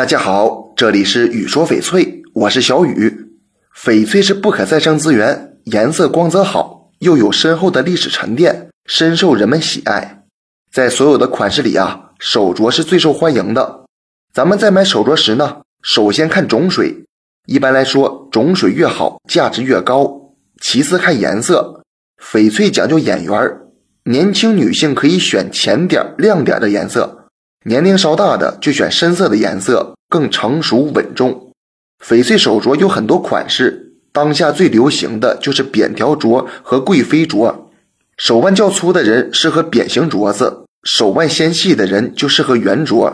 大家好，这里是雨说翡翠，我是小雨。翡翠是不可再生资源，颜色光泽好，又有深厚的历史沉淀，深受人们喜爱。在所有的款式里啊，手镯是最受欢迎的。咱们在买手镯时呢，首先看种水，一般来说，种水越好，价值越高。其次看颜色，翡翠讲究眼缘儿，年轻女性可以选浅点、亮点的颜色，年龄稍大的就选深色的颜色，更成熟稳重。翡翠手镯有很多款式，当下最流行的就是扁条镯和贵妃镯。手腕较粗的人适合扁形镯子，手腕纤细的人就适合圆镯。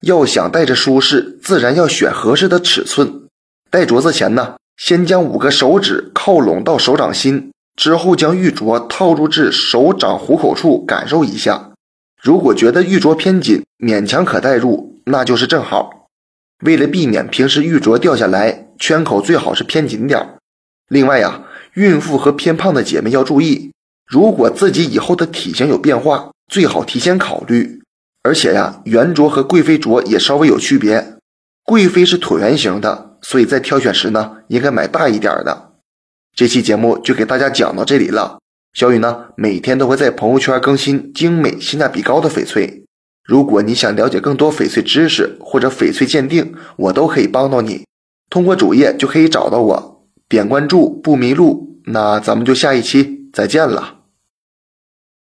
要想戴着舒适，自然要选合适的尺寸。戴镯子前呢，先将五个手指靠拢到手掌心，之后将玉镯套入至手掌虎口处，感受一下。如果觉得玉镯偏紧，勉强可带入，那就是正好。为了避免平时玉镯掉下来，圈口最好是偏紧点儿。另外呀，孕妇和偏胖的姐妹要注意，如果自己以后的体型有变化，最好提前考虑。而且呀，圆镯和贵妃镯也稍微有区别，贵妃是椭圆形的，所以在挑选时呢，应该买大一点的。这期节目就给大家讲到这里了。小雨呢，每天都会在朋友圈更新精美、性价比高的翡翠。如果你想了解更多翡翠知识或者翡翠鉴定，我都可以帮到你。通过主页就可以找到我，点关注不迷路。那咱们就下一期再见了。